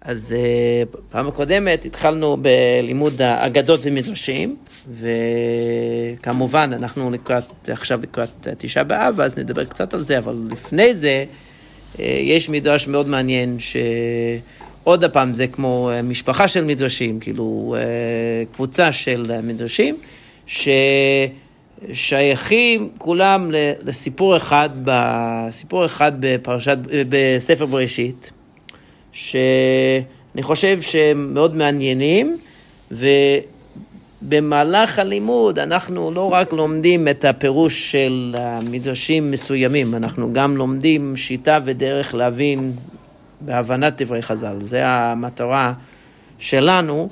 אז uh, פעם הקודמת התחלנו בלימוד אגדות ומדרשים, וכמובן אנחנו לקראת, עכשיו לקראת תשעה באב, אז נדבר קצת על זה, אבל לפני זה uh, יש מדרש מאוד מעניין, שעוד פעם זה כמו משפחה של מדרשים, כאילו קבוצה של מדרשים, ששייכים כולם לסיפור אחד, סיפור אחד בפרשת, בספר בראשית. שאני חושב שהם מאוד מעניינים, ובמהלך הלימוד אנחנו לא רק לומדים את הפירוש של מדרשים מסוימים, אנחנו גם לומדים שיטה ודרך להבין בהבנת דברי חז"ל. זו המטרה שלנו.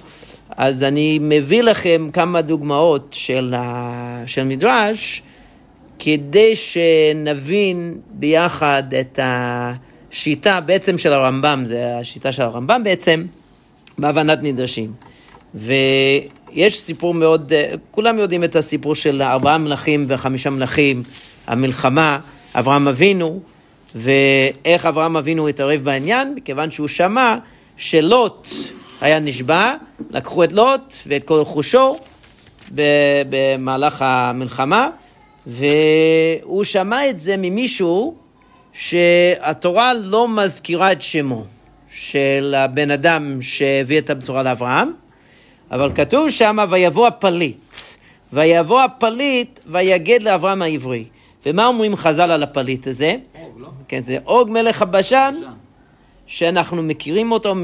אז אני מביא לכם כמה דוגמאות של, ה... של מדרש, כדי שנבין ביחד את ה... שיטה בעצם של הרמב"ם, זה השיטה של הרמב"ם בעצם, בהבנת נדרשים. ויש סיפור מאוד, כולם יודעים את הסיפור של ארבעה מלכים וחמישה מלכים, המלחמה, אברהם אבינו, ואיך אברהם אבינו התערב בעניין, מכיוון שהוא שמע שלוט היה נשבע, לקחו את לוט ואת כל רכושו במהלך המלחמה, והוא שמע את זה ממישהו שהתורה לא מזכירה את שמו של הבן אדם שהביא את הבשורה לאברהם, אבל כתוב שם, ויבוא הפליט. ויבוא הפליט ויגד לאברהם העברי. ומה אומרים חז"ל על הפליט הזה? עוג, לא? כן, זה עוג מלך הבשן, שאנחנו מכירים אותו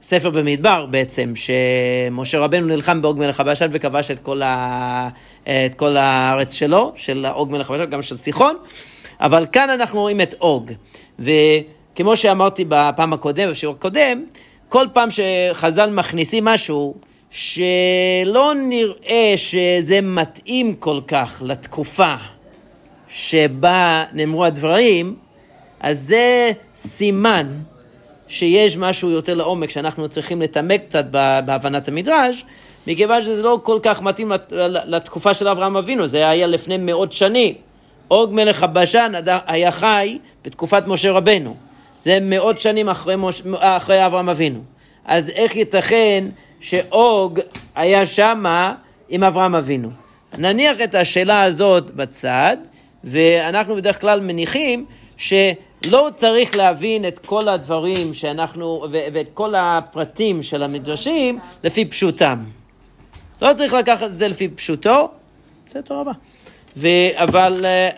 מספר במדבר בעצם, שמשה רבנו נלחם באוג מלך הבשן וכבש את כל, ה... את כל הארץ שלו, של אוג מלך הבשן, גם של סיחון. אבל כאן אנחנו רואים את אוג. וכמו שאמרתי בפעם הקודמת, בשיעור הקודם, כל פעם שחז"ל מכניסים משהו שלא נראה שזה מתאים כל כך לתקופה שבה נאמרו הדברים, אז זה סימן שיש משהו יותר לעומק שאנחנו צריכים לתעמק קצת בהבנת המדרש, מכיוון שזה לא כל כך מתאים לתקופה של אברהם אבינו, זה היה לפני מאות שנים. אוג מלך הבשן היה חי בתקופת משה רבנו. זה מאות שנים אחרי, מוש... אחרי אברהם אבינו. אז איך ייתכן שאוג היה שמה עם אברהם אבינו? נניח את השאלה הזאת בצד, ואנחנו בדרך כלל מניחים שלא צריך להבין את כל הדברים שאנחנו, ואת כל הפרטים של המדרשים לפי פשוטם. לא צריך לקחת את זה לפי פשוטו, תודה רבה. ו... אבל אה,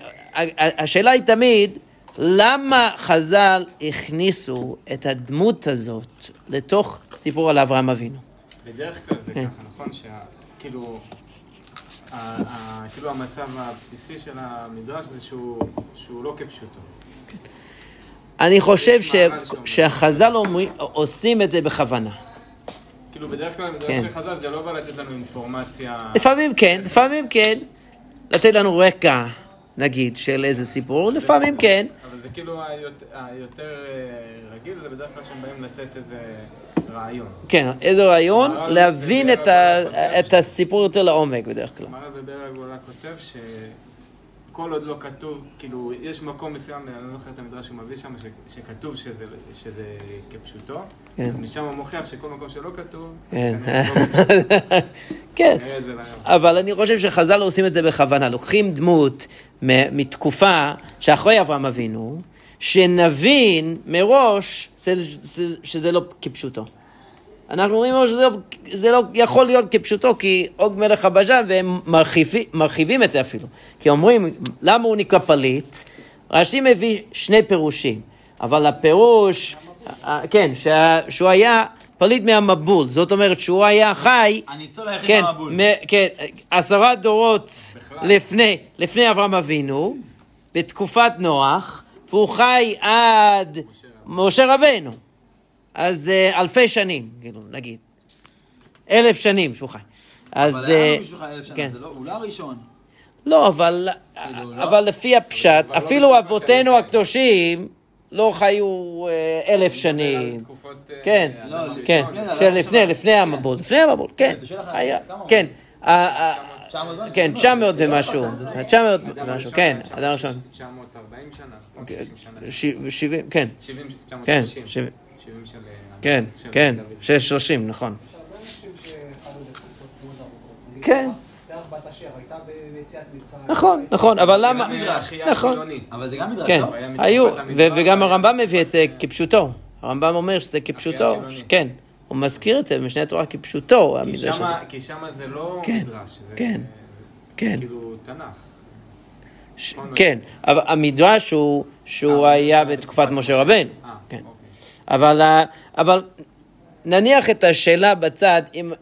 השאלה היא תמיד, למה חז"ל הכניסו את הדמות הזאת לתוך סיפור על אברהם אבינו? בדרך כלל זה כן. ככה, נכון? שכאילו... כאילו המצב הבסיסי של המדרש זה שהוא, שהוא לא כפשוטו. אני חושב ש, שהחז"ל עושים את זה בכוונה. כאילו בדרך כלל כן. של חז"ל זה לא בא לתת לנו אינפורמציה... לפעמים כן, לפעמים כן. לתת לנו רקע, נגיד, של איזה סיפור, לפעמים כן. אבל זה כאילו היותר אה, רגיל, זה בדרך כלל שהם באים לתת איזה רעיון. כן, איזה רעיון, להבין את הסיפור יותר לעומק בדרך כלל. מראה בבר הגולה כותב ש... כל עוד לא כתוב, כאילו, יש מקום מסוים, אני לא זוכר את המדרש שהוא מביא שם, שכתוב שזה, שזה כפשוטו, כן. משם הוא מוכיח שכל מקום שלא כתוב, כן, לא כן. אבל אני חושב שחז"ל עושים את זה בכוונה, לוקחים דמות מתקופה שאחרי אברהם אבינו, שנבין מראש שזה לא כפשוטו. אנחנו רואים שזה לא, זה לא יכול להיות כפשוטו, כי עוג מלך הבז'ן, והם מרחיבים, מרחיבים את זה אפילו. כי אומרים, למה הוא נקרא פליט? רש"י מביא שני פירושים, אבל הפירוש, כן, שהוא היה פליט מהמבול, זאת אומרת שהוא היה חי, הניצול היחיד כן, מהמבול. כן, עשרה דורות לפני, לפני אברהם אבינו, בתקופת נוח, והוא חי עד משה רבנו. אז uh, אלפי שנים, כאילו, נגיד. אלף שנים שהוא חי. אז... אבל היה לו אה, מישהו חי אלף שנה, כן. זה לא, הוא לא הראשון. לא, אבל, כאילו, לא? אבל לפי הפשט, לא אפילו אבותינו הקדושים לא חיו אה, אלף שנים. כן, לא, כן, שלפני, לפני המבול, לפני המבול, כן. כן. כן, 900 ומשהו, 900 ומשהו, כן, אדם ראשון. 940 שנה, 70, כן. 70, 930. של... כן, כן. של שלושים, נכון. כן. מצרים. נכון, נכון, אבל למה... נכון. אבל זה גם מדרש, כן, לא? היו, וגם הרמב"ם מביא את זה כפשוטו. הרמב"ם אומר שזה כפשוטו. כן. הוא מזכיר את זה במשנה התורה כפשוטו, כי המדרש הזה. שמה- כי שמה זה לא כן, מדרש, כן, כן. כאילו תנ"ך. נכון. כן, אבל המדרש הוא שהוא אה, היה בתקופת משה. רבנו. אבל, אבל נניח את השאלה בצד, אם,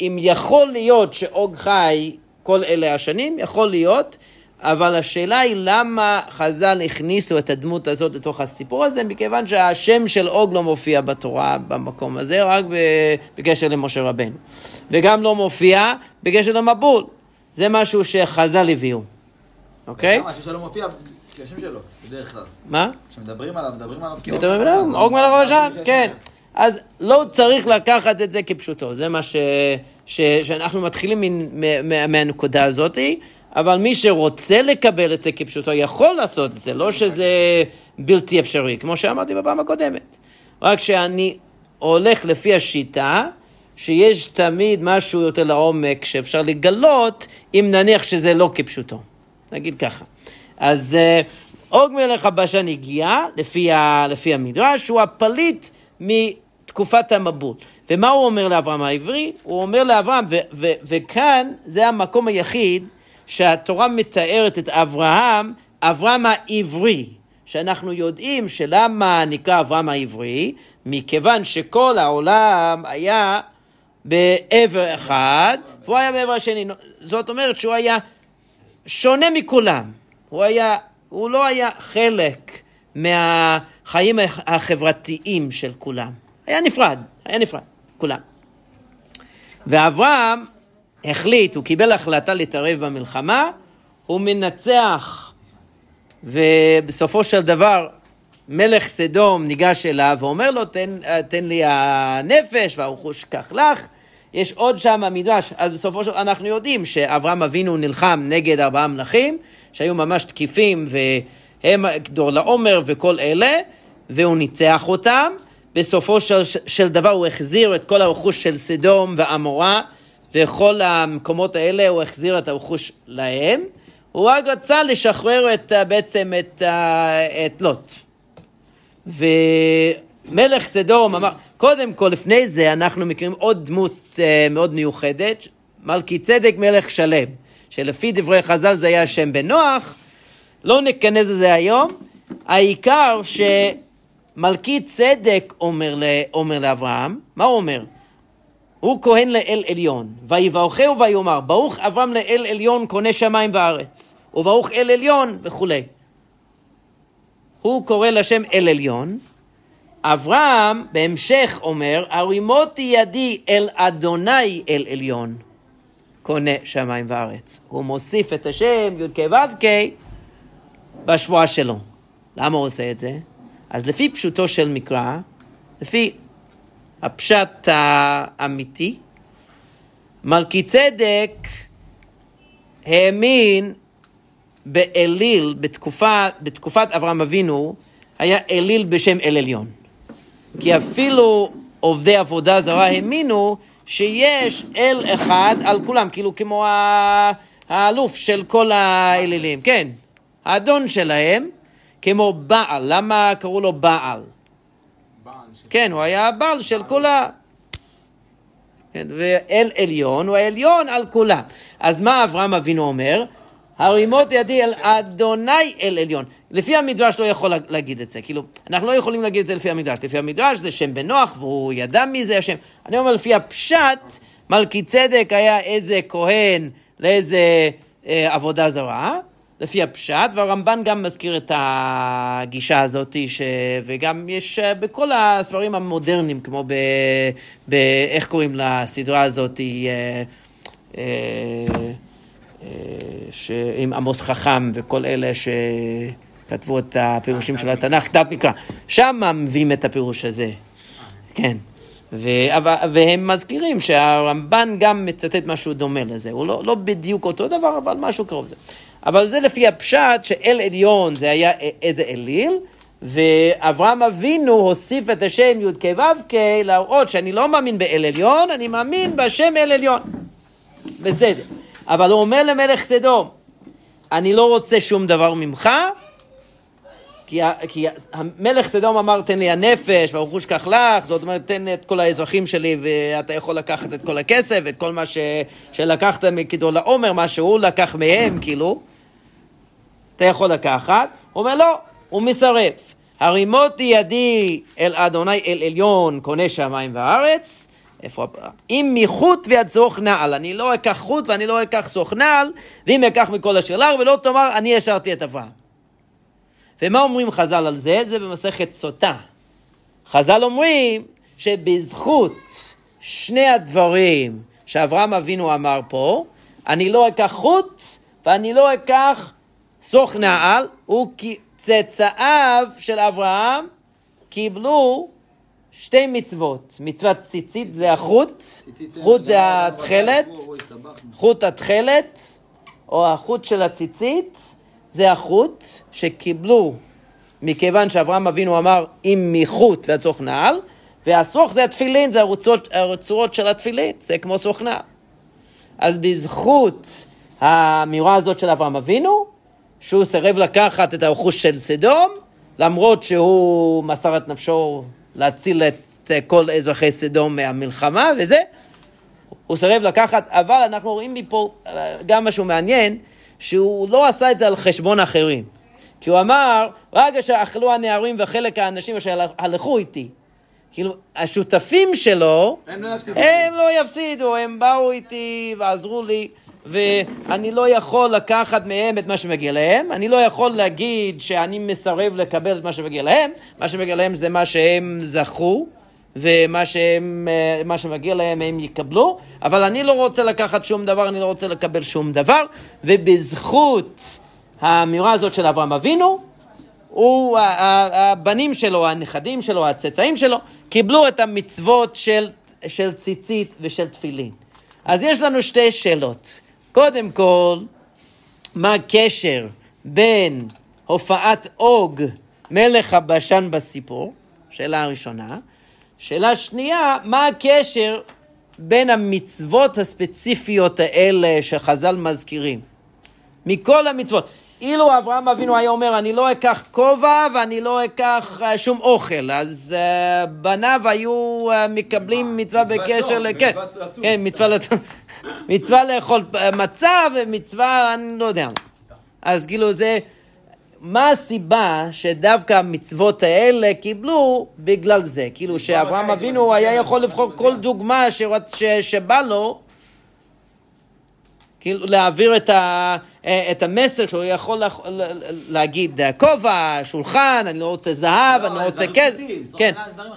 אם יכול להיות שאוג חי כל אלה השנים, יכול להיות, אבל השאלה היא למה חז"ל הכניסו את הדמות הזאת לתוך הסיפור הזה, מכיוון שהשם של אוג לא מופיע בתורה במקום הזה, רק בקשר למשה רבנו. וגם לא מופיע בקשר למבול. זה משהו שחז"ל הביאו, אוקיי? למה השם שלו בדרך כלל. מה? כשמדברים עליו, מדברים עליו כאילו... מדברים עליו, אוג מלך הרשע, כן. אז לא צריך לקחת את זה כפשוטו, זה מה ש, ש, שאנחנו מתחילים מן, מה, מהנקודה הזאת, אבל מי שרוצה לקבל את זה כפשוטו יכול לעשות את זה, לא שזה בלתי אפשרי, כמו שאמרתי בפעם הקודמת. רק שאני הולך לפי השיטה, שיש תמיד משהו יותר לעומק שאפשר לגלות, אם נניח שזה לא כפשוטו. נגיד ככה. אז אה, אוג מלך הבשן הגיע, לפי, ה, לפי המדרש, הוא הפליט מתקופת המבול. ומה הוא אומר לאברהם העברי? הוא אומר לאברהם, ו, ו, וכאן זה המקום היחיד שהתורה מתארת את אברהם, אברהם העברי. שאנחנו יודעים שלמה נקרא אברהם העברי, מכיוון שכל העולם היה בעבר אחד, והוא היה בעבר השני. זאת אומרת שהוא היה שונה מכולם. הוא היה, הוא לא היה חלק מהחיים החברתיים של כולם. היה נפרד, היה נפרד, כולם. ואברהם החליט, הוא קיבל החלטה להתערב במלחמה, הוא מנצח, ובסופו של דבר מלך סדום ניגש אליו ואומר לו, תן, תן לי הנפש והרכוש קח לך. יש עוד שם מדרש, אז בסופו של דבר אנחנו יודעים שאברהם אבינו נלחם נגד ארבעה מלכים, שהיו ממש תקיפים, והם דור לעומר וכל אלה, והוא ניצח אותם. בסופו של, של דבר הוא החזיר את כל הרכוש של סדום ועמורה, וכל המקומות האלה הוא החזיר את הרכוש להם. הוא רק רצה לשחרר את, בעצם את, את לוט. ומלך סדום אמר, קודם כל, לפני זה אנחנו מכירים עוד דמות uh, מאוד מיוחדת, מלכי צדק מלך שלם, שלפי דברי חז"ל זה היה שם בן נוח, לא ניכנס לזה היום, העיקר שמלכי צדק אומר, ל, אומר לאברהם, מה הוא אומר? הוא כהן לאל עליון, ויברכהו ויאמר, ברוך אברהם לאל עליון קונה שמיים וארץ, וברוך אל עליון וכולי. הוא קורא לשם אל עליון, אברהם בהמשך אומר, הרימותי ידי אל אדוני אל עליון, קונה שמיים וארץ. הוא מוסיף את השם י"ק ו"ק בשבועה שלו. למה הוא עושה את זה? אז לפי פשוטו של מקרא, לפי הפשט האמיתי, מלכי צדק האמין באליל, בתקופה, בתקופת אברהם אבינו, היה אליל בשם אל עליון. כי אפילו עובדי עבודה זרה האמינו שיש אל אחד על כולם, כאילו כמו האלוף של כל האלילים, כן, האדון שלהם, כמו בעל, למה קראו לו בעל? כן, הוא היה הבעל של כולם. כן, ואל עליון הוא העליון על כולם. אז מה אברהם אבינו אומר? הרימות ידי אל אדוני אל עליון. לפי המדרש לא יכול להגיד את זה, כאילו, אנחנו לא יכולים להגיד את זה לפי המדרש. לפי המדרש זה שם בנוח, והוא ידע מי זה השם. אני אומר, לפי הפשט, מלכי צדק היה איזה כהן לאיזה אה, עבודה זרה, לפי הפשט, והרמב"ן גם מזכיר את הגישה הזאת, ש... וגם יש אה, בכל הספרים המודרניים, כמו ב... ב... איך קוראים לסדרה הזאת, אה, אה. עם עמוס חכם וכל אלה שכתבו את הפירושים של התנ"ך, דת מקרא. שם מביאים את הפירוש הזה, כן. ו... והם מזכירים שהרמב"ן גם מצטט משהו דומה לזה, הוא לא, לא בדיוק אותו דבר, אבל משהו קרוב לזה. אבל זה לפי הפשט שאל עליון זה היה איזה אליל, ואברהם אבינו הוסיף את השם י"ק ו"ק להראות שאני לא מאמין באל עליון, אני מאמין בשם אל עליון. בסדר. אבל הוא אומר למלך סדום, אני לא רוצה שום דבר ממך, כי, כי המלך סדום אמר, תן לי הנפש והרכוש קח לך, זאת אומרת, תן את כל האזרחים שלי ואתה יכול לקחת את כל הכסף, את כל מה ש, שלקחת מגדול העומר, מה שהוא לקח מהם, כאילו, אתה יכול לקחת. הוא אומר, לא, הוא מסרב. הרימותי ידי אל אדוני אל עליון, קונה שמיים וארץ. איפה? אם מחוט ויד סוך נעל, אני לא אקח חוט ואני לא אקח סוך נעל, ואם אקח מכל אשר לך, ולא תאמר, אני השארתי את אברהם. ומה אומרים חז"ל על זה? זה במסכת סוטה. חז"ל אומרים שבזכות שני הדברים שאברהם אבינו אמר פה, אני לא אקח חוט ואני לא אקח סוך נעל, וצאצאיו של אברהם קיבלו שתי מצוות. מצוות ציצית זה החוט, חוט זה התכלת, חוט התכלת, או החוט של הציצית, זה החוט שקיבלו מכיוון שאברהם אבינו אמר אם מחוט ועד סוך נעל, והסוך זה התפילין, זה הרצועות, הרצועות של התפילין, זה כמו סוך נעל. אז בזכות האמירה הזאת של אברהם אבינו, שהוא סירב לקחת את הרכוש של סדום, למרות שהוא מסר את נפשו להציל את כל אזרחי סדום מהמלחמה וזה, הוא סירב לקחת, אבל אנחנו רואים מפה גם משהו מעניין, שהוא לא עשה את זה על חשבון אחרים. כי הוא אמר, רק אשר אכלו הנערים וחלק האנשים אשר הלכו איתי. כאילו, השותפים שלו, הם לא יפסידו. הם לא יפסידו, הם באו איתי ועזרו לי, ואני לא יכול לקחת מהם את מה שמגיע להם, אני לא יכול להגיד שאני מסרב לקבל את מה שמגיע להם, מה שמגיע להם זה מה שהם זכו, ומה שהם, מה שמגיע להם הם יקבלו, אבל אני לא רוצה לקחת שום דבר, אני לא רוצה לקבל שום דבר, ובזכות האמירה הזאת של אברהם אבינו, הוא, הבנים שלו, הנכדים שלו, הצאצאים שלו, קיבלו את המצוות של, של ציצית ושל תפילין. אז יש לנו שתי שאלות. קודם כל, מה הקשר בין הופעת אוג, מלך הבשן בסיפור? שאלה הראשונה. שאלה שנייה, מה הקשר בין המצוות הספציפיות האלה שחז"ל מזכירים? מכל המצוות. אילו אברהם אבינו היה אומר, אני לא אקח כובע ואני לא אקח uh, שום אוכל, אז uh, בניו היו uh, מקבלים מצווה בקשר ל... כן, כן, מצווה לצום. מצווה לאכול מצה ומצווה, אני לא יודע. אז כאילו זה... מה הסיבה שדווקא המצוות האלה קיבלו בגלל זה? כאילו שאברהם אבינו היה יכול לבחור כל דוגמה שבא לו, כאילו להעביר את, ה, את המסר שהוא יכול להגיד כובע, שולחן, אני לא רוצה זהב, אני לא רוצה כסף. כן,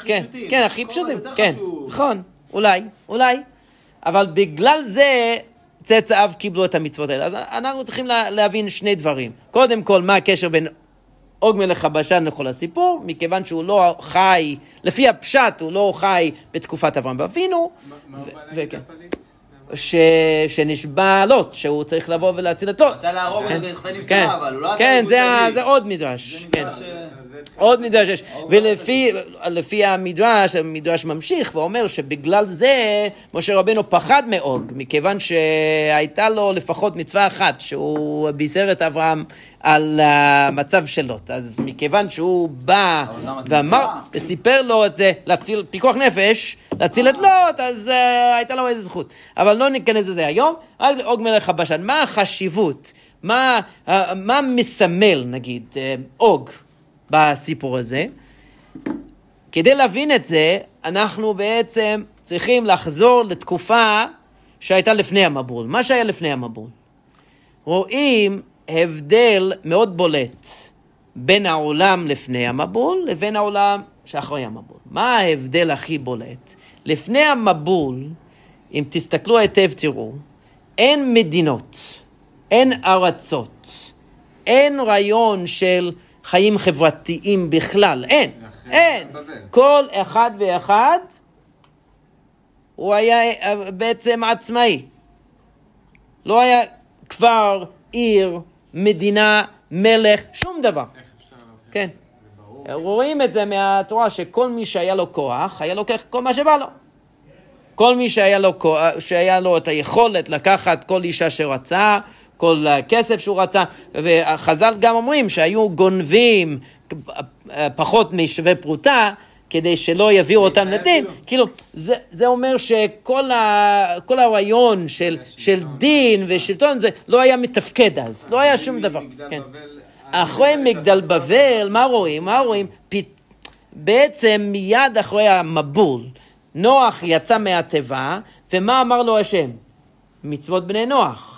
כן, כן, הכי פשוטים, כן, נכון, אולי, אולי. אבל בגלל זה צאצאיו קיבלו את המצוות האלה. אז אנחנו צריכים להבין שני דברים. קודם כל, מה הקשר בין עוג מלך הבשן לכל הסיפור, מכיוון שהוא לא חי, לפי הפשט הוא לא חי בתקופת אברהם ואבינו. מה הוא בא להגיד לפליט? ש... שנשבע לוט, שהוא צריך לבוא ולהציל את לוט. רצה להרוג כן, אותו עם כן, שרה, אבל הוא לא עשה כן, זה, עוד מדרש. זה כן. מדרש, אה, עוד מדרש יש. ולפי לפי המדרש, המדרש ממשיך ואומר שבגלל זה משה רבנו פחד מאוד, מכיוון שהייתה לו לפחות מצווה אחת, שהוא בישר את אברהם על המצב של לוט. אז מכיוון שהוא בא ואמר? וסיפר לו את זה, להציל, פיקוח נפש, להציל את לוט, אז uh, הייתה לו איזו זכות. אבל לא ניכנס לזה היום, רק לעוג מלך הבשן. מה החשיבות? מה, uh, מה מסמל, נגיד, עוג בסיפור הזה? כדי להבין את זה, אנחנו בעצם צריכים לחזור לתקופה שהייתה לפני המבול. מה שהיה לפני המבול. רואים הבדל מאוד בולט בין העולם לפני המבול לבין העולם שאחרי המבול. מה ההבדל הכי בולט? לפני המבול, אם תסתכלו היטב תראו, אין מדינות, אין ארצות, אין רעיון של חיים חברתיים בכלל, אין, אין. כל אחד ואחד הוא היה אה, בעצם עצמאי. לא היה כפר, עיר, מדינה, מלך, שום דבר. איך אפשר להוכיח? כן. ברור רואים את זה מהתורה, שכל מי שהיה לו כוח, היה לוקח כל מה שבא לו. כל מי שהיה לו, שהיה לו את היכולת לקחת כל אישה שרצה, כל כסף שהוא רצה, וחז"ל גם אומרים שהיו גונבים פחות משווה פרוטה, כדי שלא יביאו אותם לדין, כאילו, זה, זה אומר שכל ה, הרעיון של, של דין ושלטון, זה לא היה מתפקד אז, לא היה שום דבר. כן. אחרי מגדל בבל, מה רואים? מה רואים? בעצם מיד אחרי המבול, נוח יצא מהתיבה, ומה אמר לו השם? מצוות בני נוח.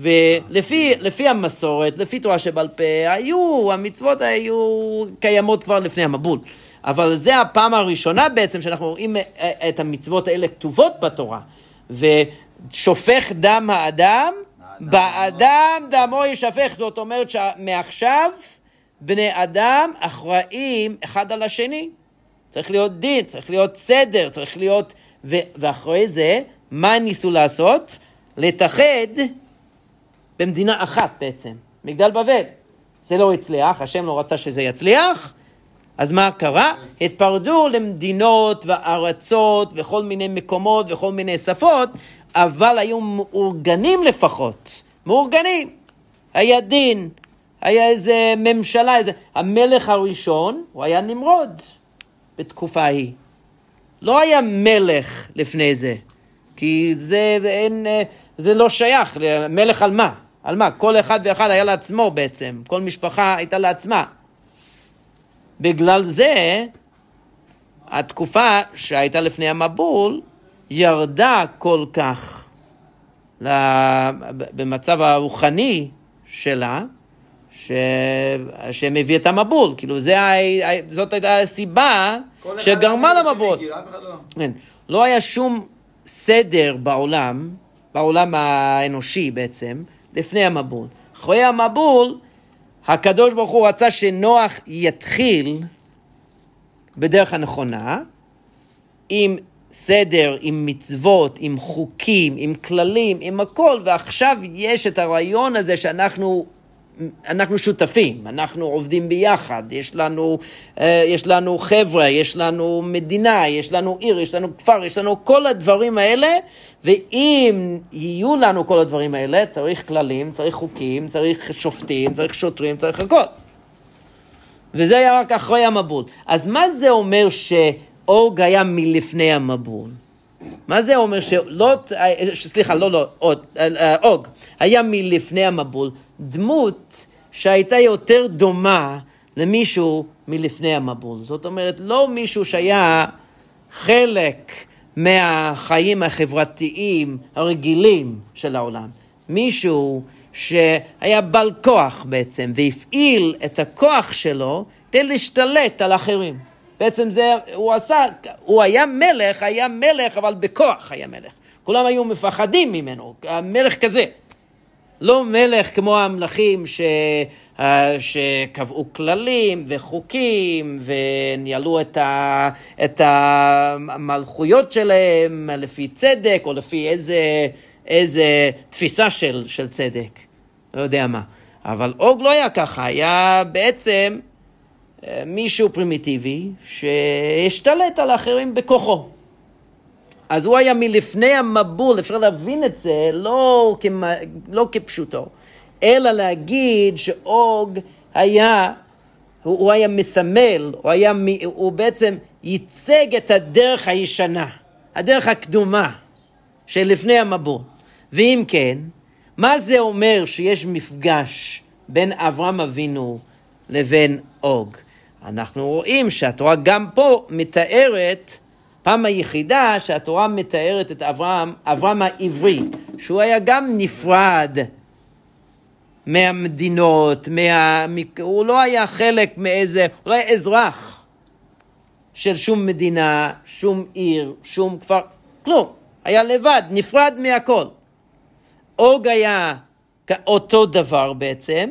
ולפי המסורת, לפי תורה שבעל פה, היו, המצוות היו קיימות כבר לפני המבול. אבל זה הפעם הראשונה בעצם שאנחנו רואים את המצוות האלה כתובות בתורה. ושופך דם האדם, באדם דמו יישפך. זאת אומרת שמעכשיו בני אדם אחראים אחד על השני. צריך להיות דין, צריך להיות סדר, צריך להיות... ו- ואחרי זה, מה ניסו לעשות? להתאחד במדינה אחת בעצם, מגדל בבל. זה לא הצליח, השם לא רצה שזה יצליח, אז מה קרה? התפרדו למדינות וארצות וכל מיני מקומות וכל מיני שפות, אבל היו מאורגנים לפחות, מאורגנים. היה דין, היה איזה ממשלה, איזה... המלך הראשון, הוא היה נמרוד בתקופה ההיא. לא היה מלך לפני זה, כי זה, אין, זה לא שייך, מלך על מה? על מה? כל אחד ואחד היה לעצמו בעצם, כל משפחה הייתה לעצמה. בגלל זה, התקופה שהייתה לפני המבול ירדה כל כך במצב הרוחני שלה, ש... שהם הביא את המבול. כאילו, זה, זאת הייתה הסיבה שגרמה למבול. לא... כן. לא היה שום סדר בעולם, בעולם האנושי בעצם, לפני המבול. אחרי המבול, הקדוש ברוך הוא רצה שנוח יתחיל בדרך הנכונה, עם סדר, עם מצוות, עם חוקים, עם כללים, עם הכל, ועכשיו יש את הרעיון הזה שאנחנו אנחנו שותפים, אנחנו עובדים ביחד, יש לנו, אה, יש לנו חבר'ה, יש לנו מדינה, יש לנו עיר, יש לנו כפר, יש לנו כל הדברים האלה, ואם יהיו לנו כל הדברים האלה, צריך כללים, צריך חוקים, צריך שופטים, צריך שוטרים, צריך הכל. וזה היה רק אחרי המבול. אז מה זה אומר שאוג היה מלפני המבול? מה זה אומר שלוט, אה, סליחה, לא, לא, אה, אוג, היה מלפני המבול, דמות שהייתה יותר דומה למישהו מלפני המבול. זאת אומרת, לא מישהו שהיה חלק מהחיים החברתיים הרגילים של העולם. מישהו שהיה בעל כוח בעצם, והפעיל את הכוח שלו כדי להשתלט על אחרים. בעצם זה, הוא עשה, הוא היה מלך, היה מלך, אבל בכוח היה מלך. כולם היו מפחדים ממנו, המלך כזה. לא מלך כמו המלכים ש... אה, שקבעו כללים וחוקים וניהלו את, ה... את המלכויות שלהם לפי צדק או לפי איזה, איזה תפיסה של, של צדק, לא יודע מה. אבל אוג לא היה ככה, היה בעצם אה, מישהו פרימיטיבי שהשתלט על האחרים בכוחו. אז הוא היה מלפני המבול, אפשר להבין את זה לא, כמה, לא כפשוטו, אלא להגיד שאוג היה, הוא, הוא היה מסמל, הוא, היה, הוא בעצם ייצג את הדרך הישנה, הדרך הקדומה של לפני המבול. ואם כן, מה זה אומר שיש מפגש בין אברהם אבינו לבין אוג? אנחנו רואים שהתורה גם פה מתארת פעם היחידה שהתורה מתארת את אברהם, אברהם העברי, שהוא היה גם נפרד מהמדינות, מה... הוא לא היה חלק מאיזה, הוא לא היה אזרח של שום מדינה, שום עיר, שום כפר, כלום. היה לבד, נפרד מהכל. אוג היה אותו דבר בעצם,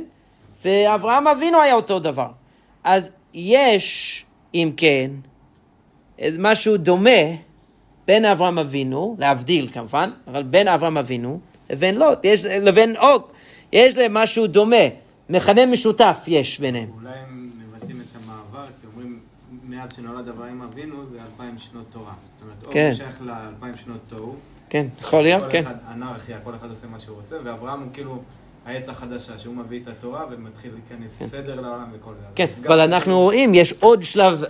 ואברהם אבינו היה אותו דבר. אז יש, אם כן, משהו דומה בין אברהם אבינו, להבדיל כמובן, אבל בין אברהם אבינו לבין לוט, יש, לבין אוג, יש להם משהו דומה, מכנה משותף יש ביניהם. אולי הם מבטאים את המעבר, כי מאז שנולד אברהם אבינו זה אלפיים שנות תורה. זאת אומרת, אור כן. שייך לאלפיים שנות תוהו. כן, יכול להיות, כל כן. אחד אנרכיה, כל אחד עושה מה שהוא רוצה, ואברהם הוא כאילו העת החדשה, שהוא מביא את התורה ומתחיל להיכנס סדר לעולם וכל זה. כן, אבל אנחנו רואים, יש עוד שלב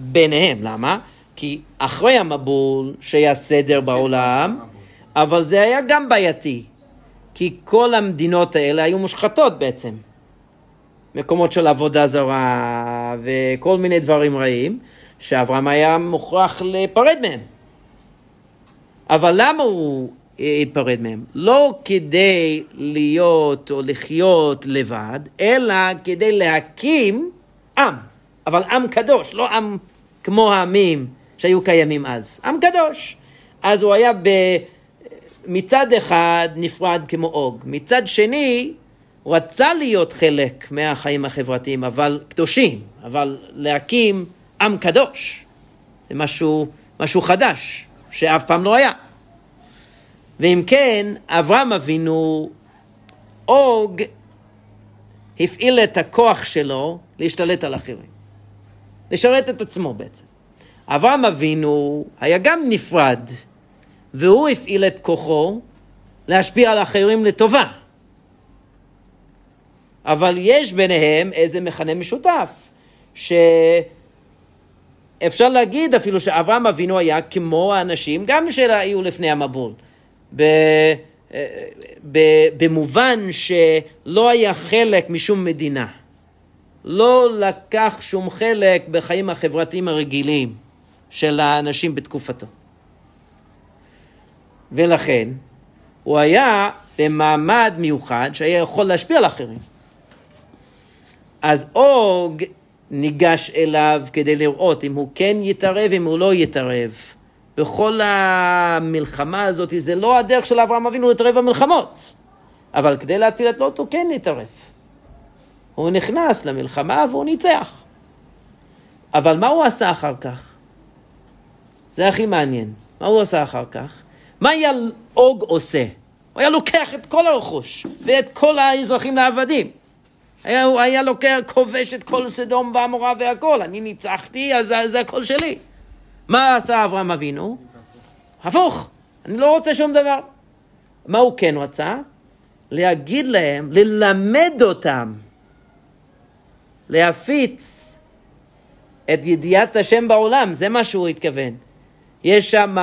ביניהם. למה? כי אחרי המבול, שהיה סדר בעולם, אבל זה היה גם בעייתי. כי כל המדינות האלה היו מושחתות בעצם. מקומות של עבודה זרה וכל מיני דברים רעים, שאברהם היה מוכרח להיפרד מהם. אבל למה הוא התפרד מהם? לא כדי להיות או לחיות לבד, אלא כדי להקים עם. אבל עם קדוש, לא עם כמו העמים שהיו קיימים אז. עם קדוש. אז הוא היה ב... מצד אחד נפרד כמו אוג, מצד שני הוא רצה להיות חלק מהחיים החברתיים, אבל קדושים, אבל להקים עם קדוש. זה משהו, משהו חדש, שאף פעם לא היה. ואם כן, אברהם אבינו, אוג הפעיל את הכוח שלו להשתלט על אחרים. לשרת את עצמו בעצם. אברהם אבינו היה גם נפרד, והוא הפעיל את כוחו להשפיע על אחרים לטובה. אבל יש ביניהם איזה מכנה משותף, שאפשר להגיד אפילו שאברהם אבינו היה כמו האנשים, גם שהיו לפני המבול. ב... ב... במובן שלא היה חלק משום מדינה. לא לקח שום חלק בחיים החברתיים הרגילים של האנשים בתקופתו. ולכן הוא היה במעמד מיוחד שהיה יכול להשפיע על אחרים. אז אוג ניגש אליו כדי לראות אם הוא כן יתערב, אם הוא לא יתערב. בכל המלחמה הזאת, זה לא הדרך של אברהם אבינו להתערב במלחמות. אבל כדי להציל את לוט הוא כן התערב. הוא נכנס למלחמה והוא ניצח. אבל מה הוא עשה אחר כך? זה הכי מעניין. מה הוא עשה אחר כך? מה היה אוג עושה? הוא היה לוקח את כל הרכוש ואת כל האזרחים לעבדים. היה, הוא היה לוקח, כובש את כל סדום ועמורה והכל. אני ניצחתי, אז זה הכל שלי. מה עשה אברהם אבינו? הפוך, אני לא רוצה שום דבר. מה הוא כן רצה? להגיד להם, ללמד אותם, להפיץ את ידיעת השם בעולם, זה מה שהוא התכוון. יש שם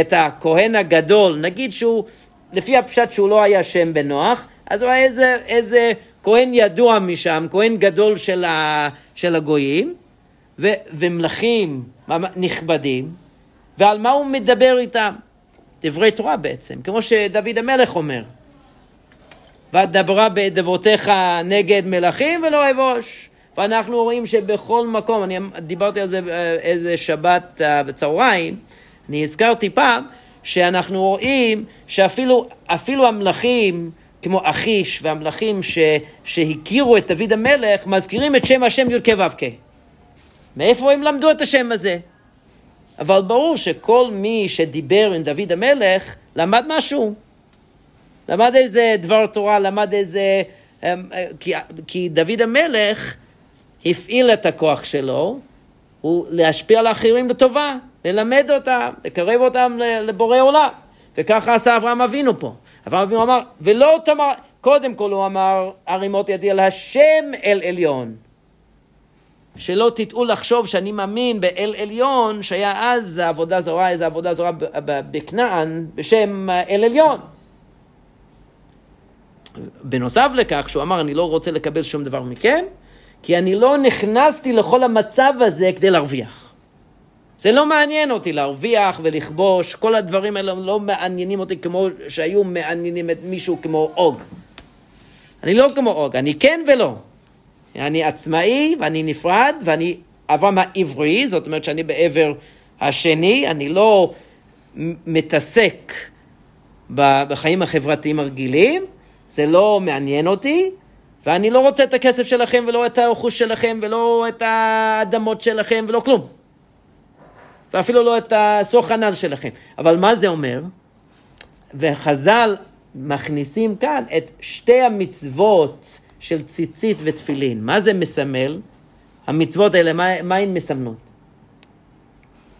את הכהן הגדול, נגיד שהוא, לפי הפשט שהוא לא היה שם בנוח, אז הוא היה איזה, איזה כהן ידוע משם, כהן גדול של, ה, של הגויים, ו, ומלכים נכבדים, ועל מה הוא מדבר איתם? דברי תורה בעצם, כמו שדוד המלך אומר. ודברה בדברותיך נגד מלכים ולא אבוש. ואנחנו רואים שבכל מקום, אני דיברתי על זה איזה שבת בצהריים, אני הזכרתי פעם, שאנחנו רואים שאפילו אפילו המלכים, כמו אחיש והמלכים ש, שהכירו את דוד המלך, מזכירים את שם השם י"ק ו"ק. מאיפה הם למדו את השם הזה? אבל ברור שכל מי שדיבר עם דוד המלך, למד משהו. למד איזה דבר תורה, למד איזה... כי, כי דוד המלך הפעיל את הכוח שלו, הוא להשפיע על האחרים לטובה, ללמד אותם, לקרב אותם לבורא עולם. וככה עשה אברהם אבינו פה. אברהם אבינו אמר, ולא תאמר, קודם כל הוא אמר, הרימות ידי על השם אל עליון. שלא תטעו לחשוב שאני מאמין באל עליון, שהיה אז עבודה זרה, איזו עבודה זרה בכנען, בשם אל עליון. בנוסף לכך, שהוא אמר, אני לא רוצה לקבל שום דבר מכם, כי אני לא נכנסתי לכל המצב הזה כדי להרוויח. זה לא מעניין אותי להרוויח ולכבוש, כל הדברים האלה לא מעניינים אותי כמו שהיו מעניינים את מישהו כמו אוג. אני לא כמו אוג, אני כן ולא. אני עצמאי ואני נפרד ואני אברהם העברי, זאת אומרת שאני בעבר השני, אני לא מתעסק בחיים החברתיים הרגילים, זה לא מעניין אותי, ואני לא רוצה את הכסף שלכם ולא את הרכוש שלכם ולא את האדמות שלכם ולא כלום. ואפילו לא את הסוך הנ"ל שלכם. אבל מה זה אומר? וחז"ל מכניסים כאן את שתי המצוות של ציצית ותפילין. מה זה מסמל? המצוות האלה, מה, מה הן מסמנות?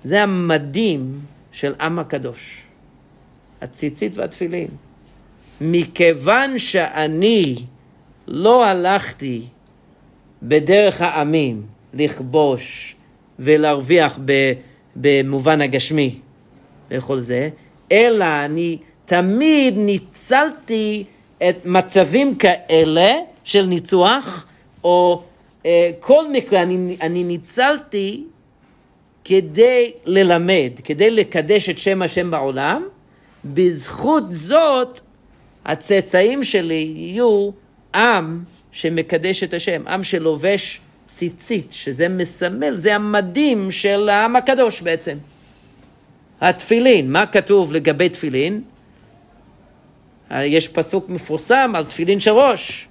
זה המדים של עם הקדוש. הציצית והתפילין. מכיוון שאני לא הלכתי בדרך העמים לכבוש ולהרוויח במובן הגשמי וכל זה, אלא אני תמיד ניצלתי את מצבים כאלה של ניצוח, או אה, כל מקרה אני, אני ניצלתי כדי ללמד, כדי לקדש את שם השם בעולם, בזכות זאת הצאצאים שלי יהיו עם שמקדש את השם, עם שלובש ציצית, שזה מסמל, זה המדים של העם הקדוש בעצם. התפילין, מה כתוב לגבי תפילין? יש פסוק מפורסם על תפילין של ראש.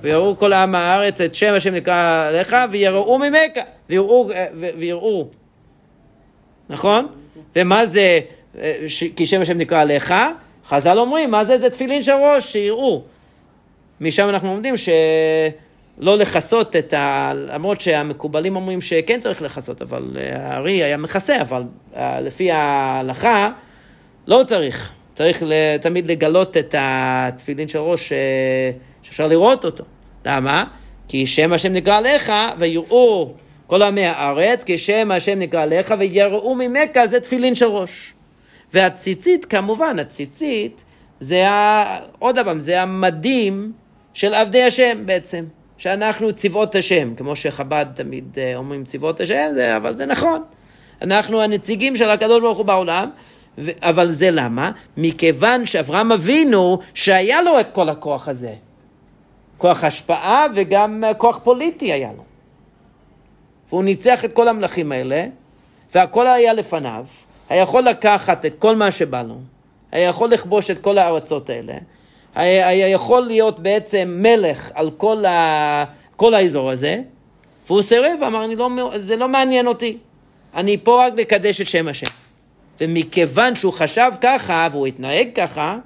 ויראו כל עם הארץ את שם השם נקרא עליך ויראו ממך, ויראו, ויראו. נכון? ומה זה כי שם השם נקרא עליך? חז"ל אומרים, מה זה? זה תפילין של ראש, שיראו. משם אנחנו לומדים שלא לכסות את ה... למרות שהמקובלים אומרים שכן צריך לכסות, אבל הארי היה מכסה, אבל לפי ההלכה לא צריך. צריך תמיד לגלות את התפילין של ראש שאפשר לראות אותו. למה? כי שם השם נקרא עליך ויראו כל עמי הארץ, כי שם השם נקרא עליך ויראו ממך זה תפילין של ראש. והציצית, כמובן, הציצית זה, ה... עוד פעם, זה המדים של עבדי השם בעצם. שאנחנו צבאות השם, כמו שחב"ד תמיד אה, אומרים צבאות השם, זה, אבל זה נכון. אנחנו הנציגים של הקדוש ברוך הוא בעולם, ו... אבל זה למה? מכיוון שאברהם אבינו, שהיה לו את כל הכוח הזה. כוח השפעה וגם כוח פוליטי היה לו. והוא ניצח את כל המלכים האלה, והכל היה לפניו. היה יכול לקחת את כל מה שבא לו, היה יכול לכבוש את כל הארצות האלה, היה, יכול להיות בעצם מלך על כל, ה, כל האזור הזה, והוא סירב, אמר, לא, זה לא מעניין אותי, אני פה רק לקדש את שם השם. ומכיוון שהוא חשב ככה והוא התנהג ככה,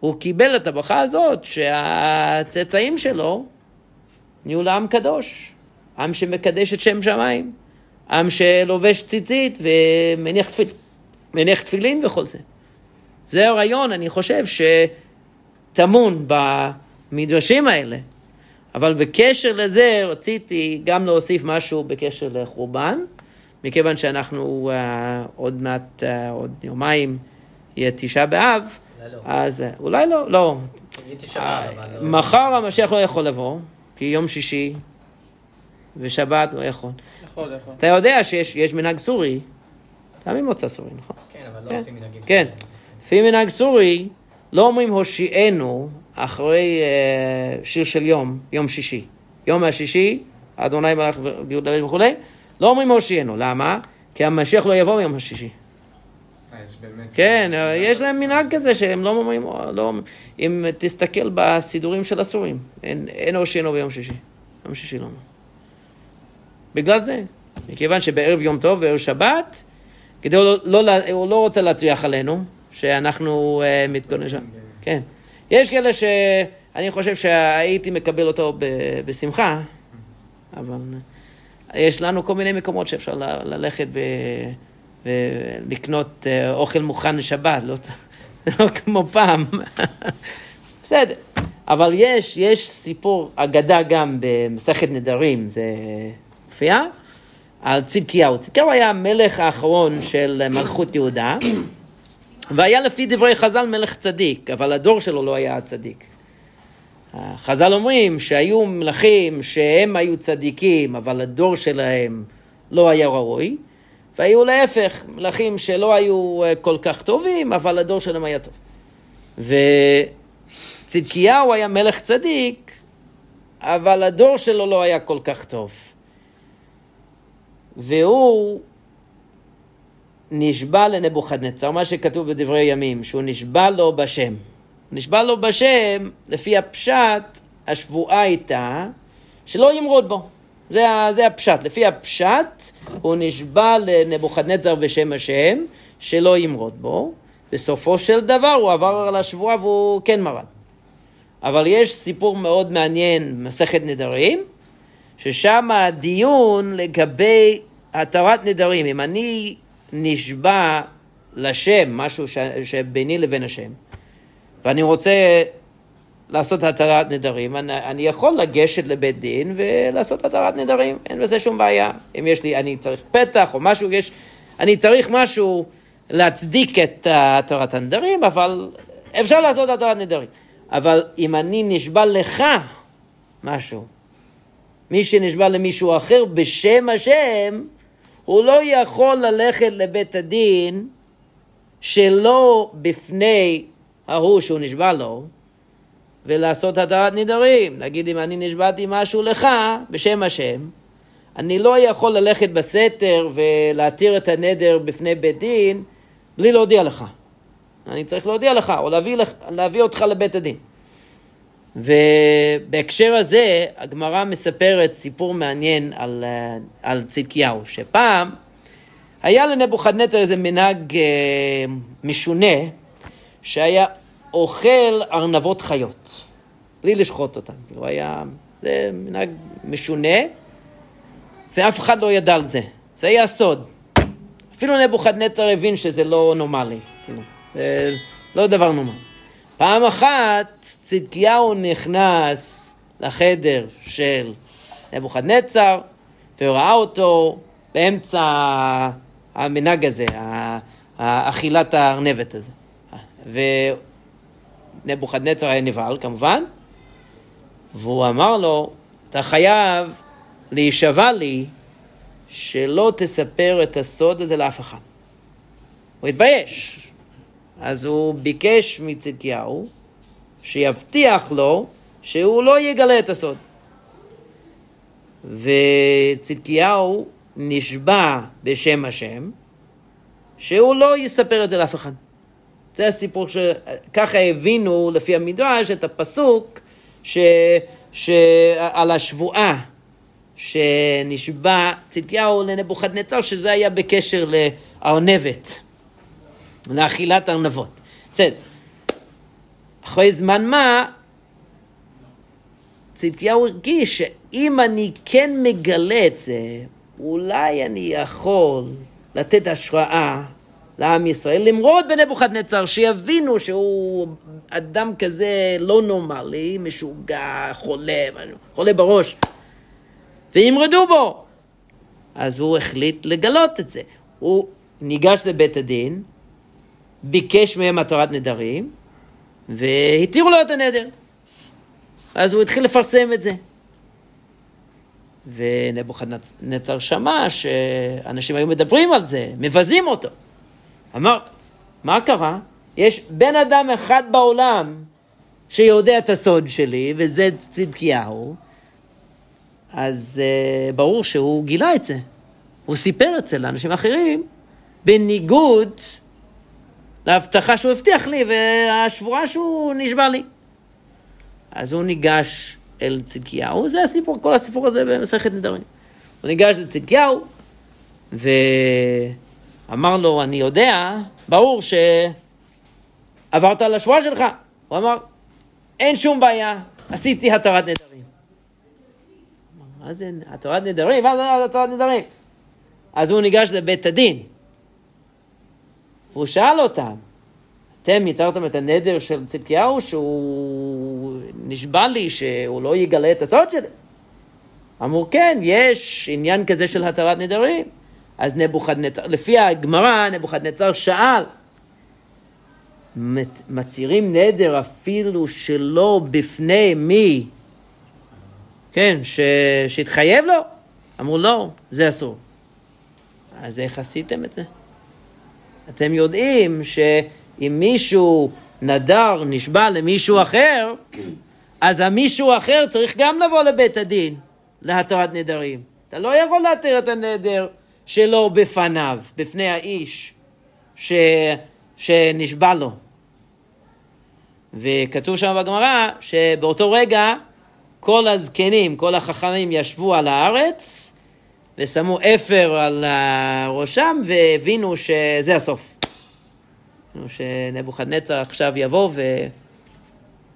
הוא קיבל את הברכה הזאת שהצאצאים שלו נהיו לעם קדוש, עם שמקדש את שם שמיים. עם שלובש ציצית ומניח תפיל, תפילין וכל זה. זה הרעיון, אני חושב, שטמון במדרשים האלה. אבל בקשר לזה רציתי גם להוסיף משהו בקשר לחורבן, מכיוון שאנחנו uh, עוד מעט, uh, עוד יומיים, יהיה תשעה באב, לא. אז אולי לא, לא. Uh, מחר המשיח לא יכול לבוא, כי יום שישי ושבת לא יכול. יכול, יכול. אתה יודע שיש מנהג סורי, אתה ממוצא סורי, נכון? כן, אבל לא כן. עושים מנהגים כן. לפי מנהג סורי, לא אומרים הושיענו אחרי uh, שיר של יום, יום שישי. יום השישי, אדוני מלך ויהודה וכולי, לא אומרים הושיענו. למה? כי המשיח לא יבוא ביום השישי. אה, כן, יש להם מנהג כזה שהם לא אומרים, לא, אם תסתכל בסידורים של הסורים, אין הושיענו ביום שישי. יום שישי לא. בגלל זה. מכיוון שבערב יום טוב, בערב שבת, כדי לא, לא, הוא לא רוצה להטריח עלינו, שאנחנו uh, מתכוננים שם. כן. יש כאלה שאני חושב שהייתי מקבל אותו ב, בשמחה, אבל יש לנו כל מיני מקומות שאפשר ל, ללכת ב, ולקנות uh, אוכל מוכן לשבת, לא, לא כמו פעם. בסדר. אבל יש, יש סיפור, אגדה גם במסכת נדרים, זה מופיע, על צדקיהו. צדקיהו היה המלך האחרון של מלכות יהודה, והיה לפי דברי חז"ל מלך צדיק, אבל הדור שלו לא היה צדיק. חז"ל אומרים שהיו מלכים שהם היו צדיקים, אבל הדור שלהם לא היה ראוי, והיו להפך, מלכים שלא היו אה, כל כך טובים, אבל הדור שלהם היה טוב. וצדקיהו היה מלך צדיק, אבל הדור שלו לא היה כל כך טוב. והוא נשבע לנבוכדנצר, מה שכתוב בדברי ימים, שהוא נשבע לו בשם. נשבע לו בשם, לפי הפשט, השבועה הייתה שלא ימרוד בו. זה, זה הפשט. לפי הפשט, הוא נשבע לנבוכדנצר בשם השם, שלא ימרוד בו. בסופו של דבר הוא עבר על השבועה והוא כן מרד. אבל יש סיפור מאוד מעניין, מסכת נדרים, ששם הדיון לגבי התרת נדרים, אם אני נשבע לשם, משהו ש... שביני לבין השם, ואני רוצה לעשות התרת נדרים, אני, אני יכול לגשת לבית דין ולעשות התרת נדרים, אין בזה שום בעיה. אם יש לי, אני צריך פתח או משהו, יש, אני צריך משהו להצדיק את התרת הנדרים, אבל אפשר לעשות התרת נדרים. אבל אם אני נשבע לך משהו, מי שנשבע למישהו אחר בשם השם, הוא לא יכול ללכת לבית הדין שלא בפני ההוא שהוא נשבע לו, ולעשות התרת נדרים. נגיד אם אני נשבעתי משהו לך בשם השם, אני לא יכול ללכת בסתר ולהתיר את הנדר בפני בית דין בלי להודיע לך. אני צריך להודיע לך, או להביא, להביא אותך לבית הדין. ובהקשר הזה, הגמרא מספרת סיפור מעניין על, אה, על צדקיהו, שפעם היה לנבוכדנצר איזה מנהג אה, משונה, שהיה אוכל ארנבות חיות, בלי לשחוט אותן. כאילו היה, זה מנהג משונה, ואף אחד לא ידע על זה. זה היה סוד. אפילו נבוכדנצר הבין שזה לא נורמלי, כאילו, זה לא דבר נורמלי. פעם אחת צדקיהו נכנס לחדר של נבוכדנצר וראה אותו באמצע המנהג הזה, אכילת הארנבת הזה. ונבוכדנצר היה נבהל כמובן, והוא אמר לו, אתה חייב להישבע לי שלא תספר את הסוד הזה לאף אחד. הוא התבייש. אז הוא ביקש מצדקיהו שיבטיח לו שהוא לא יגלה את הסוד. וצדקיהו נשבע בשם השם שהוא לא יספר את זה לאף אחד. זה הסיפור שככה הבינו לפי המדרש את הפסוק ש... ש... על השבועה שנשבע צדקיהו לנבוכדנצר, שזה היה בקשר לארנבת, לאכילת ארנבות. בסדר. אחרי זמן מה, צדקיהו הרגיש שאם אני כן מגלה את זה, אולי אני יכול לתת השראה לעם ישראל, למרוד בנבוכדנצר, שיבינו שהוא אדם כזה לא נורמלי, משוגע, חולה, חולה בראש, וימרדו בו. אז הוא החליט לגלות את זה. הוא ניגש לבית הדין, ביקש מהם התרת נדרים, והתירו לו את הנדר. אז הוא התחיל לפרסם את זה. ונבוכדנצר שמע שאנשים היו מדברים על זה, מבזים אותו. אמר, מה קרה? יש בן אדם אחד בעולם שיודע את הסוד שלי, וזה צדקיהו, אז uh, ברור שהוא גילה את זה. הוא סיפר את זה לאנשים אחרים, בניגוד להבטחה שהוא הבטיח לי והשבועה שהוא נשבע לי. אז הוא ניגש אל צדקיהו, זה הסיפור, כל הסיפור הזה במסכת נדרים. הוא ניגש לצדקיהו, ואמר לו, אני יודע, ברור שעברת על השבועה שלך. הוא אמר, אין שום בעיה, עשיתי התרת נדרים. מה זה התרת נדרים? מה זה התרת נדרים? אז הוא ניגש לבית הדין. והוא שאל אותם, אתם יתרתם את הנדר של צדקיהו שהוא נשבע לי שהוא לא יגלה את הסוד שלי? אמרו, כן, יש עניין כזה של התרת נדרים. אז נבוכדנצר, לפי הגמרא, נבוכדנצר שאל, מתירים נדר אפילו שלא בפני מי, כן, ש... שהתחייב לו? אמרו, לא, זה אסור. אז איך עשיתם את זה? אתם יודעים שאם מישהו נדר, נשבע למישהו אחר, אז המישהו אחר צריך גם לבוא לבית הדין להתרת נדרים. אתה לא יכול להתיר את הנדר שלו בפניו, בפני האיש ש... שנשבע לו. וכתוב שם בגמרא שבאותו רגע כל הזקנים, כל החכמים ישבו על הארץ ושמו אפר על ראשם והבינו שזה הסוף. שנבוכדנצר עכשיו יבוא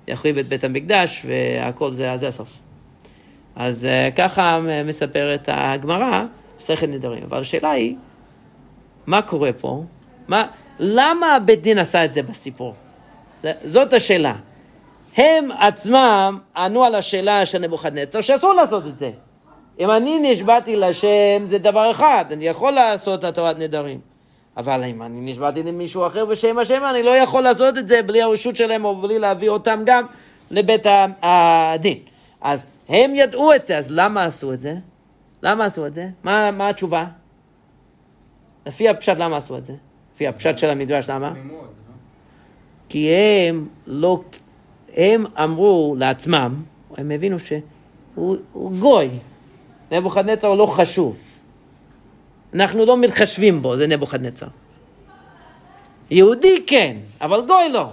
ויחריב את בית המקדש והכל זה, זה הסוף. אז ככה מספרת הגמרא מסכת נדרים. אבל השאלה היא, מה קורה פה? מה, למה בית דין עשה את זה בסיפור? זאת השאלה. הם עצמם ענו על השאלה של נבוכדנצר שאסור לעשות את זה. אם אני נשבעתי לשם זה דבר אחד, אני יכול לעשות את התורת נדרים. אבל אם אני נשבעתי למישהו אחר בשם השם, אני לא יכול לעשות את זה בלי הרשות שלהם או בלי להביא אותם גם לבית הדין. אז הם ידעו את זה, אז למה עשו את זה? למה עשו את זה? מה, מה התשובה? לפי הפשט למה עשו את זה? לפי הפשט של המדרש למה? כי הם לא, הם אמרו לעצמם, הם הבינו שהוא גוי, נבוכדנצר לא חשוב. אנחנו לא מתחשבים בו, זה נבוכדנצר. יהודי כן, אבל גוי לא.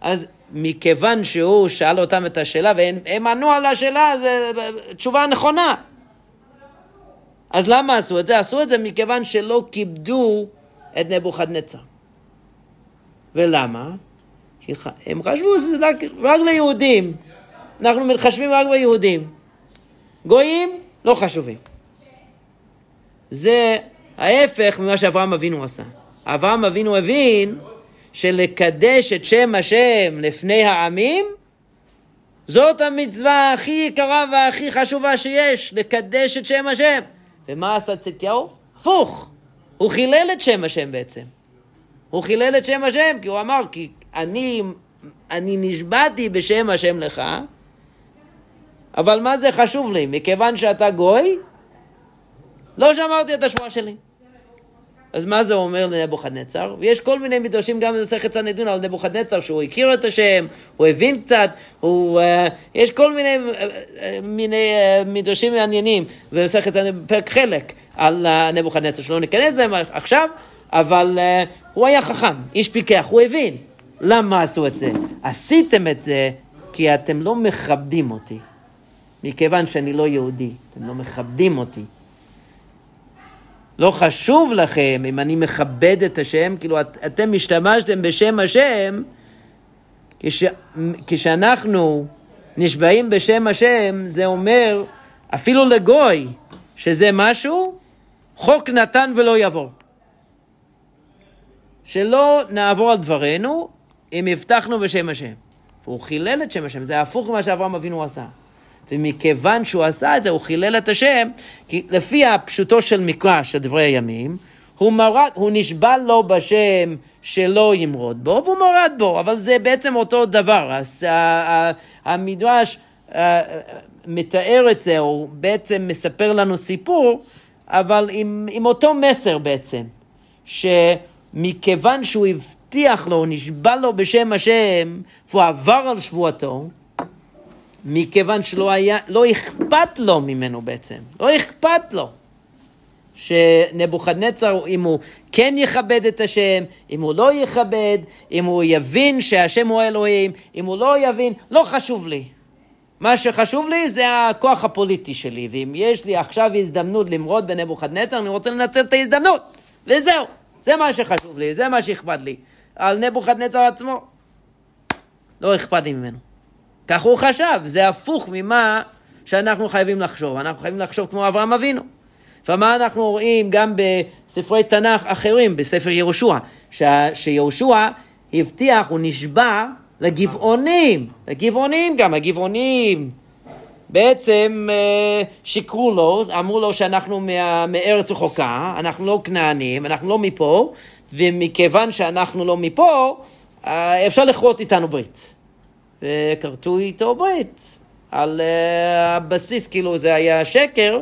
אז מכיוון שהוא שאל אותם את השאלה והם ענו על השאלה, זו תשובה נכונה. אז למה עשו את זה? עשו את זה מכיוון שלא כיבדו את נבוכדנצר. ולמה? כי הם חשבו שזה רק, רק ליהודים. אנחנו מתחשבים רק ביהודים. גויים לא חשובים. זה ההפך ממה שאברהם אבינו עשה. אברהם אבינו הבין שלקדש את שם השם לפני העמים, זאת המצווה הכי יקרה והכי חשובה שיש, לקדש את שם השם. ומה עשה צדקיהו? הפוך, הוא חילל את שם השם בעצם. הוא חילל את שם השם, כי הוא אמר, כי אני, אני נשבעתי בשם השם לך, אבל מה זה חשוב לי? מכיוון שאתה גוי, לא שמרתי את השבועה שלי. אז מה זה אומר לנבוכדנצר? ויש כל מיני מדרשים גם במסכת סנדון על נבוכדנצר, שהוא הכיר את השם, הוא הבין קצת, הוא, uh, יש כל מיני, uh, מיני uh, מדרשים מעניינים במסכת סנדון, פרק חלק על uh, נבוכדנצר, שלא ניכנס להם עכשיו, אבל uh, הוא היה חכם, איש פיקח, הוא הבין. למה עשו את זה? עשיתם את זה כי אתם לא מכבדים אותי. מכיוון שאני לא יהודי, אתם לא מכבדים אותי. לא חשוב לכם אם אני מכבד את השם, כאילו את, אתם השתמשתם בשם השם, כש, כשאנחנו נשבעים בשם השם, זה אומר אפילו לגוי שזה משהו, חוק נתן ולא יעבור. שלא נעבור על דברינו אם הבטחנו בשם השם. והוא חילל את שם השם, זה הפוך ממה שאברהם אבינו עשה. ומכיוון שהוא עשה את זה, הוא חילל את השם, כי לפי הפשוטו של מקרא של דברי הימים, הוא, מרד, הוא נשבע לו בשם שלא ימרוד בו, והוא מורד בו, אבל זה בעצם אותו דבר. אז המדרש מתאר את זה, הוא בעצם מספר לנו סיפור, אבל עם, עם אותו מסר בעצם, שמכיוון שהוא הבטיח לו, הוא נשבע לו בשם השם, והוא עבר על שבועתו, מכיוון שלא היה, לא אכפת לו ממנו בעצם, לא אכפת לו. שנבוכדנצר, אם הוא כן יכבד את השם, אם הוא לא יכבד, אם הוא יבין שהשם הוא אלוהים, אם הוא לא יבין, לא חשוב לי. מה שחשוב לי זה הכוח הפוליטי שלי, ואם יש לי עכשיו הזדמנות למרוד בנבוכדנצר, אני רוצה לנצל את ההזדמנות, וזהו. זה מה שחשוב לי, זה מה שאכפת לי. על נבוכדנצר עצמו, לא אכפת לי ממנו. כך הוא חשב, זה הפוך ממה שאנחנו חייבים לחשוב. אנחנו חייבים לחשוב כמו אברהם אבינו. ומה אנחנו רואים גם בספרי תנ"ך אחרים, בספר יהושע, שיהושע הבטיח, הוא נשבע לגבעונים, לגבעונים גם, הגבעונים בעצם אה, שיקרו לו, אמרו לו שאנחנו מארץ רחוקה, אנחנו לא כנענים, אנחנו לא מפה, ומכיוון שאנחנו לא מפה, אה, אפשר לכרות איתנו ברית. וכרתו איתו ברית על uh, הבסיס, כאילו זה היה שקר,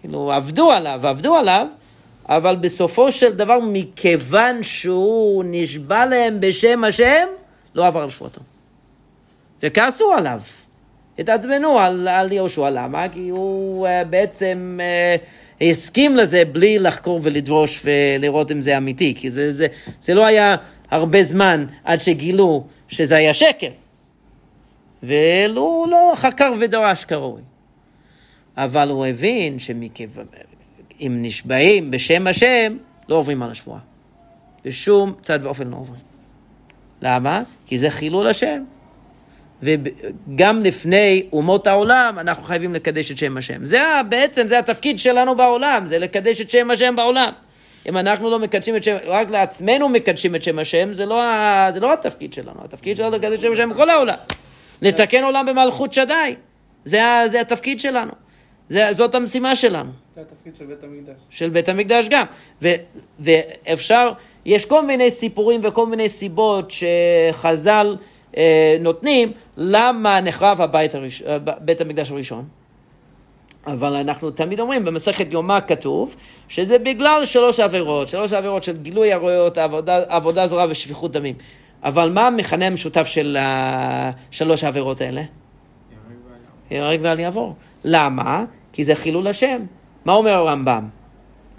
כאילו עבדו עליו, עבדו עליו, אבל בסופו של דבר, מכיוון שהוא נשבע להם בשם השם, לא עבר על שבועתו. וכעסו עליו. התעצבנו על, על יהושע, למה? כי הוא uh, בעצם uh, הסכים לזה בלי לחקור ולדרוש ולראות אם זה אמיתי, כי זה, זה, זה לא היה הרבה זמן עד שגילו שזה היה שקר. והוא לא חקר ודרש כראוי. אבל הוא הבין שאם נשבעים בשם השם, לא עוברים על השבועה. בשום צד ואופן לא עוברים. למה? כי זה חילול השם. וגם לפני אומות העולם אנחנו חייבים לקדש את שם השם. זה בעצם, זה התפקיד שלנו בעולם, זה לקדש את שם השם בעולם. אם אנחנו לא מקדשים את שם, רק לעצמנו מקדשים את שם השם, זה לא, זה לא התפקיד שלנו, התפקיד שלנו לקדש את שם השם בכל העולם. לתקן עולם במלכות שדי, זה, זה התפקיד שלנו, זה, זאת המשימה שלנו. זה התפקיד של בית המקדש. של בית המקדש גם, ו, ואפשר, יש כל מיני סיפורים וכל מיני סיבות שחז"ל אה, נותנים למה נחרב הבית הראש, בית המקדש הראשון. אבל אנחנו תמיד אומרים, במסכת יומא כתוב, שזה בגלל שלוש עבירות, שלוש עבירות של גילוי עריות, עבודה, עבודה זרה ושפיכות דמים. אבל מה המכנה המשותף של uh, שלוש העבירות האלה? יהרג ואל יעבור. למה? כי זה חילול השם. מה אומר הרמב"ם?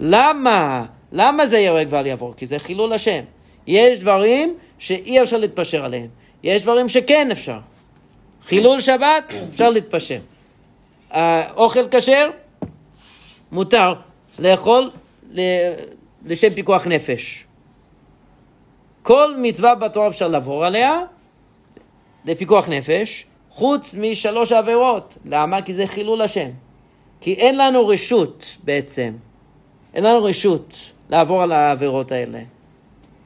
למה? למה זה יהרג ואל יעבור? כי זה חילול השם. יש דברים שאי אפשר להתפשר עליהם. יש דברים שכן אפשר. חילול שבת, אפשר להתפשר. אוכל כשר, מותר לאכול לשם פיקוח נפש. כל מצווה בתורה אפשר לעבור עליה לפיקוח נפש, חוץ משלוש עבירות. למה? כי זה חילול השם. כי אין לנו רשות בעצם, אין לנו רשות לעבור על העבירות האלה.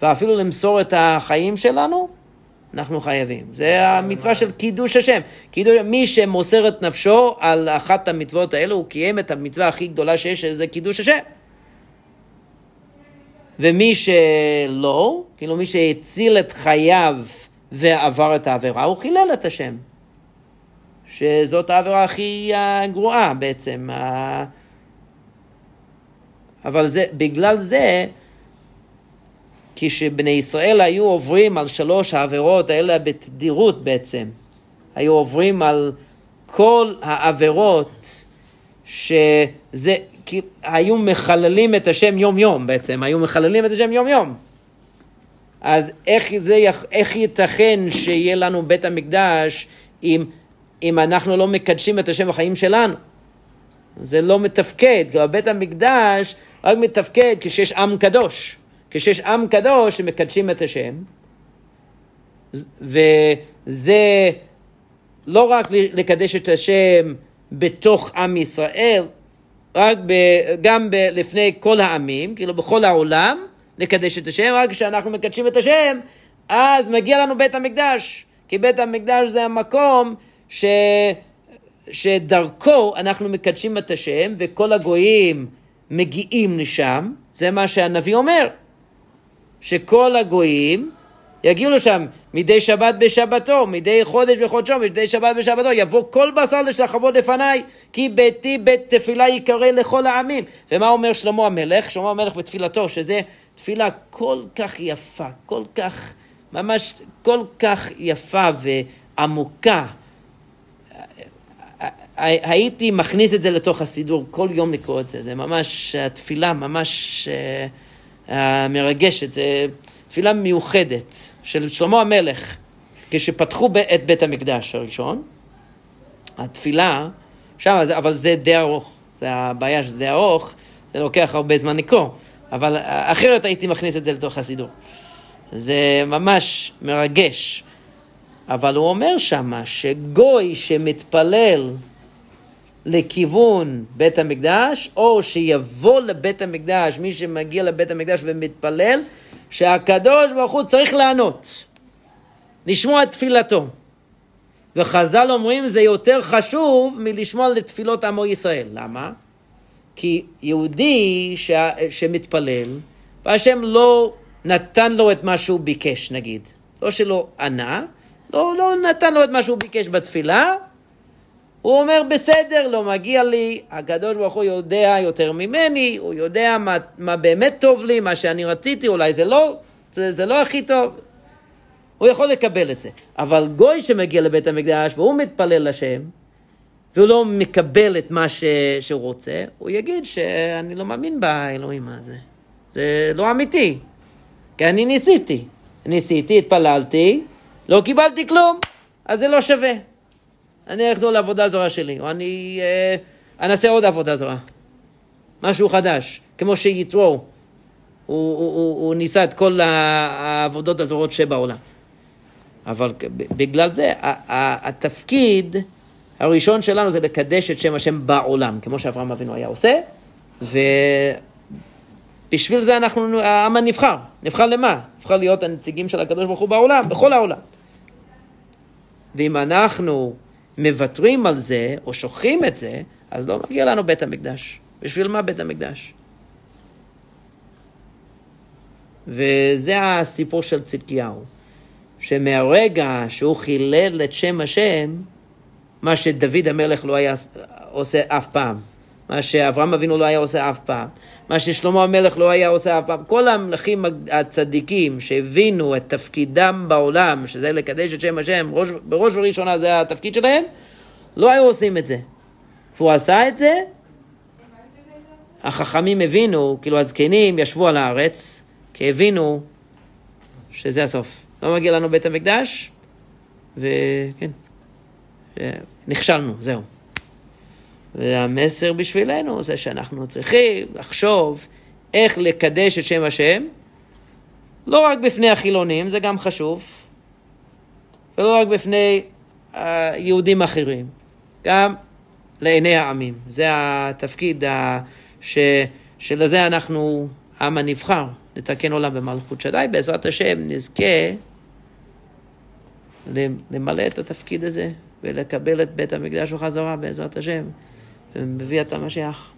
ואפילו למסור את החיים שלנו, אנחנו חייבים. זה המצווה של קידוש השם. קידוש, מי שמוסר את נפשו על אחת המצוות האלו, הוא קיים את המצווה הכי גדולה שיש, שזה קידוש השם. ומי שלא, כאילו מי שהציל את חייו ועבר את העבירה, הוא חילל את השם. שזאת העבירה הכי גרועה בעצם. אבל זה, בגלל זה, כשבני ישראל היו עוברים על שלוש העבירות האלה בתדירות בעצם, היו עוברים על כל העבירות שזה, היו מחללים את השם יום יום בעצם, היו מחללים את השם יום יום. אז איך, זה, איך ייתכן שיהיה לנו בית המקדש אם, אם אנחנו לא מקדשים את השם בחיים שלנו? זה לא מתפקד, כי בית המקדש רק מתפקד כשיש עם קדוש. כשיש עם קדוש שמקדשים את השם, וזה לא רק לקדש את השם בתוך עם ישראל, רק ב, גם ב, לפני כל העמים, כאילו בכל העולם, לקדש את השם, רק כשאנחנו מקדשים את השם, אז מגיע לנו בית המקדש, כי בית המקדש זה המקום ש... שדרכו אנחנו מקדשים את השם, וכל הגויים מגיעים לשם, זה מה שהנביא אומר. שכל הגויים יגיעו לשם מדי שבת בשבתו, מדי חודש בחודשו, מדי שבת בשבתו, יבוא כל בשר לשחבות לפניי, כי ביתי בית תפילה ייקרא לכל העמים. ומה אומר שלמה המלך? שלמה המלך בתפילתו, שזה תפילה כל כך יפה, כל כך, ממש כל כך יפה ועמוקה. הייתי מכניס את זה לתוך הסידור, כל יום לקרוא את זה, זה ממש, התפילה ממש... Uh, המרגשת, זו תפילה מיוחדת של שלמה המלך, כשפתחו את בית המקדש הראשון, התפילה, שם, אבל זה די ארוך, זה הבעיה שזה די ארוך, זה לוקח הרבה זמן לקרוא, אבל אחרת הייתי מכניס את זה לתוך הסידור. זה ממש מרגש. אבל הוא אומר שמה שגוי שמתפלל לכיוון בית המקדש, או שיבוא לבית המקדש, מי שמגיע לבית המקדש ומתפלל, שהקדוש ברוך הוא צריך לענות, לשמוע את תפילתו. וחז"ל אומרים זה יותר חשוב מלשמוע לתפילות עמו ישראל. למה? כי יהודי ש... שמתפלל, והשם לא נתן לו את מה שהוא ביקש, נגיד. לא שלא ענה, לא, לא נתן לו את מה שהוא ביקש בתפילה, הוא אומר, בסדר, לא מגיע לי, הקדוש ברוך הוא יודע יותר ממני, הוא יודע מה, מה באמת טוב לי, מה שאני רציתי, אולי זה לא, זה, זה לא הכי טוב. הוא יכול לקבל את זה. אבל גוי שמגיע לבית המקדש והוא מתפלל לשם, והוא לא מקבל את מה ש, שהוא רוצה, הוא יגיד שאני לא מאמין באלוהים הזה. זה לא אמיתי. כי אני ניסיתי. ניסיתי, התפללתי, לא קיבלתי כלום, אז זה לא שווה. אני אחזור לעבודה זרה שלי, או אני אה, אנסה עוד עבודה זרה. משהו חדש, כמו שיתרו, הוא, הוא, הוא, הוא ניסה את כל העבודות הזרות שבעולם. אבל בגלל זה, התפקיד הראשון שלנו זה לקדש את שם השם בעולם, כמו שאברהם אבינו היה עושה, ובשביל זה אנחנו, העם הנבחר. נבחר למה? נבחר להיות הנציגים של הקדוש ברוך הוא בעולם, בכל העולם. ואם אנחנו מוותרים על זה, או שוכחים את זה, אז לא מגיע לנו בית המקדש. בשביל מה בית המקדש? וזה הסיפור של צדקיהו, שמהרגע שהוא חילל את שם השם, מה שדוד המלך לא היה עושה אף פעם, מה שאברהם אבינו לא היה עושה אף פעם, מה ששלמה המלך לא היה עושה אף פעם. כל המלכים הצדיקים שהבינו את תפקידם בעולם, שזה לקדש את שם השם, ראש, בראש ובראשונה זה התפקיד שלהם, לא היו עושים את זה. והוא עשה את זה, החכמים הבינו, כאילו הזקנים ישבו על הארץ, כי הבינו שזה הסוף. לא מגיע לנו בית המקדש, וכן, נכשלנו, זהו. והמסר בשבילנו זה שאנחנו צריכים לחשוב איך לקדש את שם השם, לא רק בפני החילונים, זה גם חשוב, ולא רק בפני יהודים אחרים, גם לעיני העמים. זה התפקיד ש... שלזה אנחנו עם הנבחר, לתקן עולם במלכות שדי. בעזרת השם נזכה למלא את התפקיד הזה ולקבל את בית המקדש בחזרה בעזרת השם, מביא את המשיח.